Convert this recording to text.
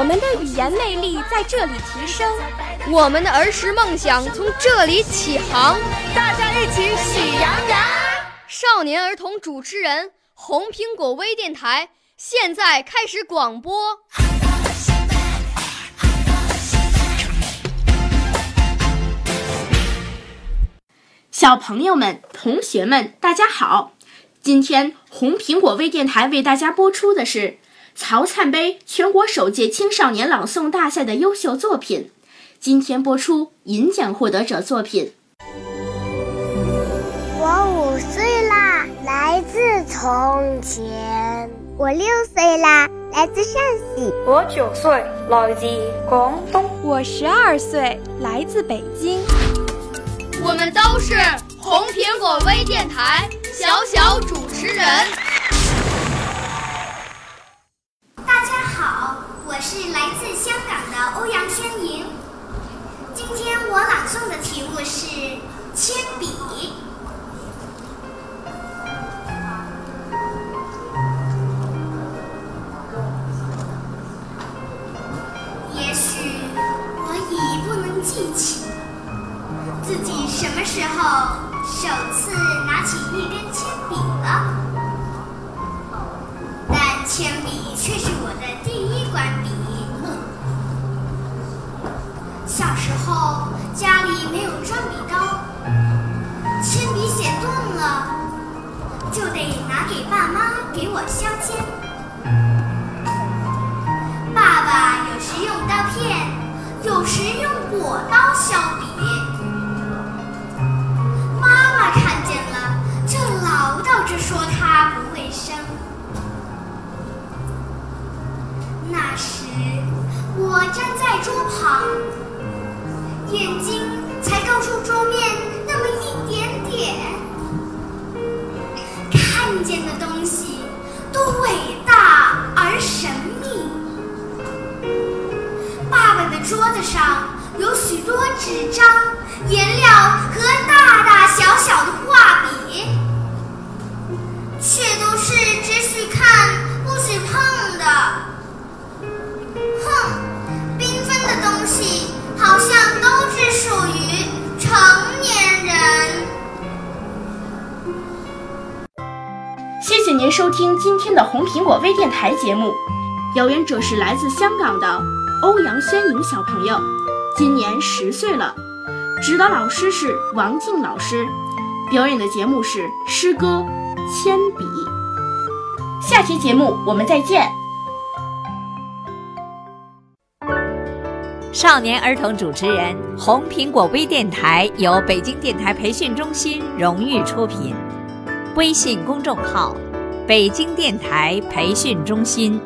我们的语言魅力在这里提升，我们的儿时梦想从这里起航。大家一起喜羊羊。少年儿童主持人，红苹果微电台现在开始广播。小朋友们、同学们，大家好！今天红苹果微电台为大家播出的是曹灿杯全国首届青少年朗诵大赛的优秀作品。今天播出银奖获得者作品。我五岁啦，来自从前；我六岁啦，来自陕西；我九岁，来自广东；我十二岁，来自北京。我们都是红苹果微电台小小主持人。记起。自己什么时候首次拿起一根铅笔了？但铅笔却是我的第一管笔。小时候家里没有转笔刀，铅笔写断了，就得拿给爸妈给我削尖。我站在桌旁，眼睛才够出桌面那么一点点，看见的东西都伟大而神秘。爸爸的桌子上有许多纸张、颜料和您收听今天的红苹果微电台节目，表演者是来自香港的欧阳轩颖小朋友，今年十岁了。指导老师是王静老师，表演的节目是诗歌《铅笔》。下期节目我们再见。少年儿童主持人，红苹果微电台由北京电台培训中心荣誉出品，微信公众号：北京电台培训中心。